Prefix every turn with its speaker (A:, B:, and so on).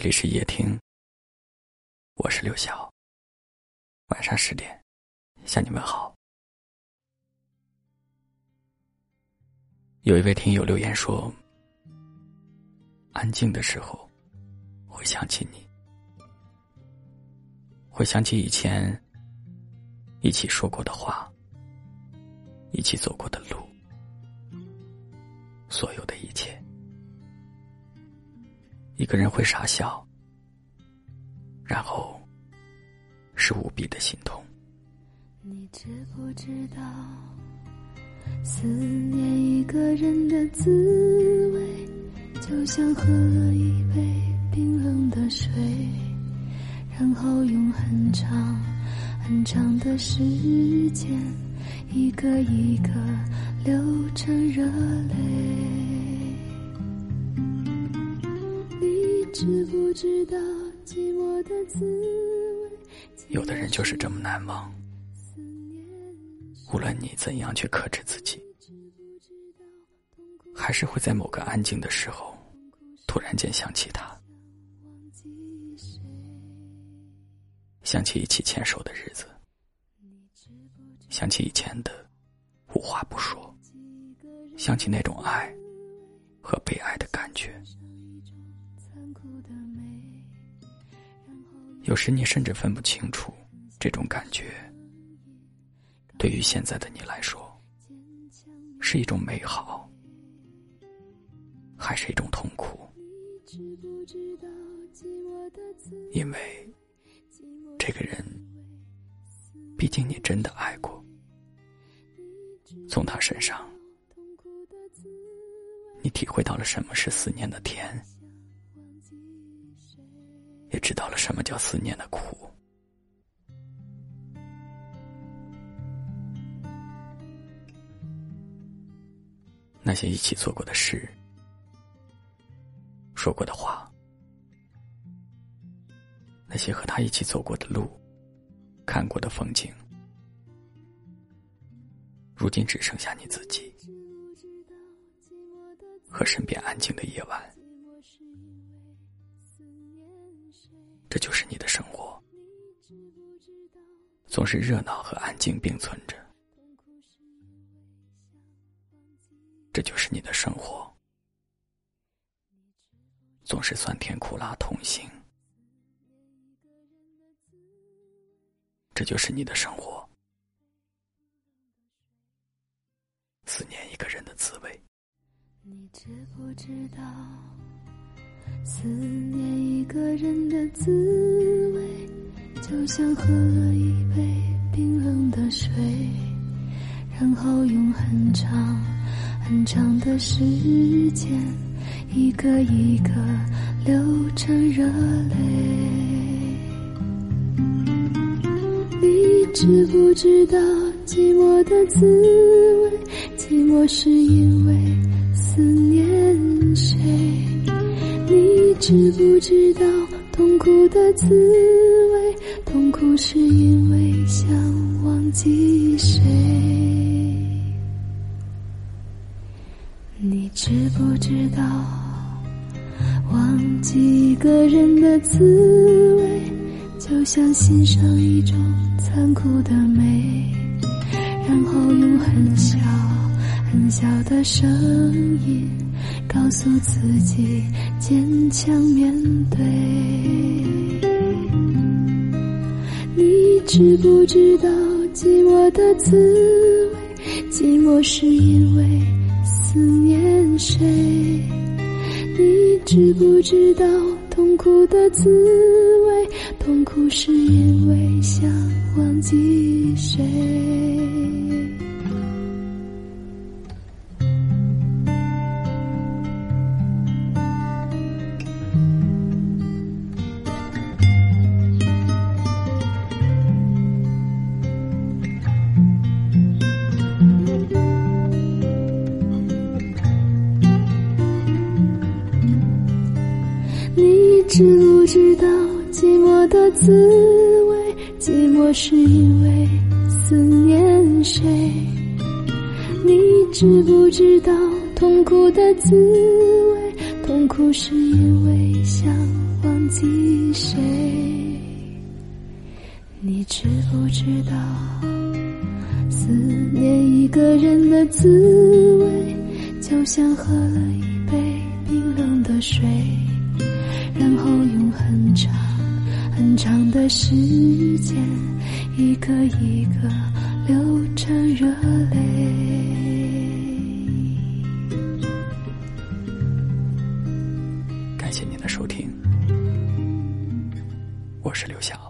A: 这里是夜听，我是刘晓。晚上十点，向你们好。有一位听友留言说：“安静的时候，会想起你，会想起以前一起说过的话，一起走过的路，所有的一切。”一个人会傻笑，然后是无比的心痛。
B: 你知不知道，思念一个人的滋味，就像喝了一杯冰冷的水，然后用很长很长的时间，一个一个流成热泪。知不知道寂寞的滋味？
A: 有的人就是这么难忘，无论你怎样去克制自己，还是会在某个安静的时候，突然间想起他，想起一起牵手的日子，想起以前的无话不说，想起那种爱和被爱的感觉。有时你甚至分不清楚，这种感觉对于现在的你来说，是一种美好，还是一种痛苦？因为这个人，毕竟你真的爱过，从他身上，你体会到了什么是思念的甜。知道了什么叫思念的苦。那些一起做过的事，说过的话，那些和他一起走过的路，看过的风景，如今只剩下你自己和身边安静的夜晚。总是热闹和安静并存着。这就是你的生活，总是酸甜苦辣同行。这就是你的生活，思念一个人的滋味。
B: 你知不知道？思念一个人的滋味，就像喝了一杯冰冷的水，然后用很长很长的时间，一个一个流成热泪。你知不知道寂寞的滋味？寂寞是因为思念谁？你知不知道痛苦的滋味？痛苦是因为想忘记谁？你知不知道忘记一个人的滋味，就像欣赏一种残酷的美，然后用很小很小的声音。告诉自己坚强面对。你知不知道寂寞的滋味？寂寞是因为思念谁？你知不知道痛苦的滋味？痛苦是因为想忘记谁？知不知道寂寞的滋味？寂寞是因为思念谁？你知不知道痛苦的滋味？痛苦是因为想忘记谁？你知不知道，思念一个人的滋味，就像喝了一杯冰冷的水，然后用很长很长的时间，一个一个流着热泪。
A: 感谢您的收听，我是刘晓。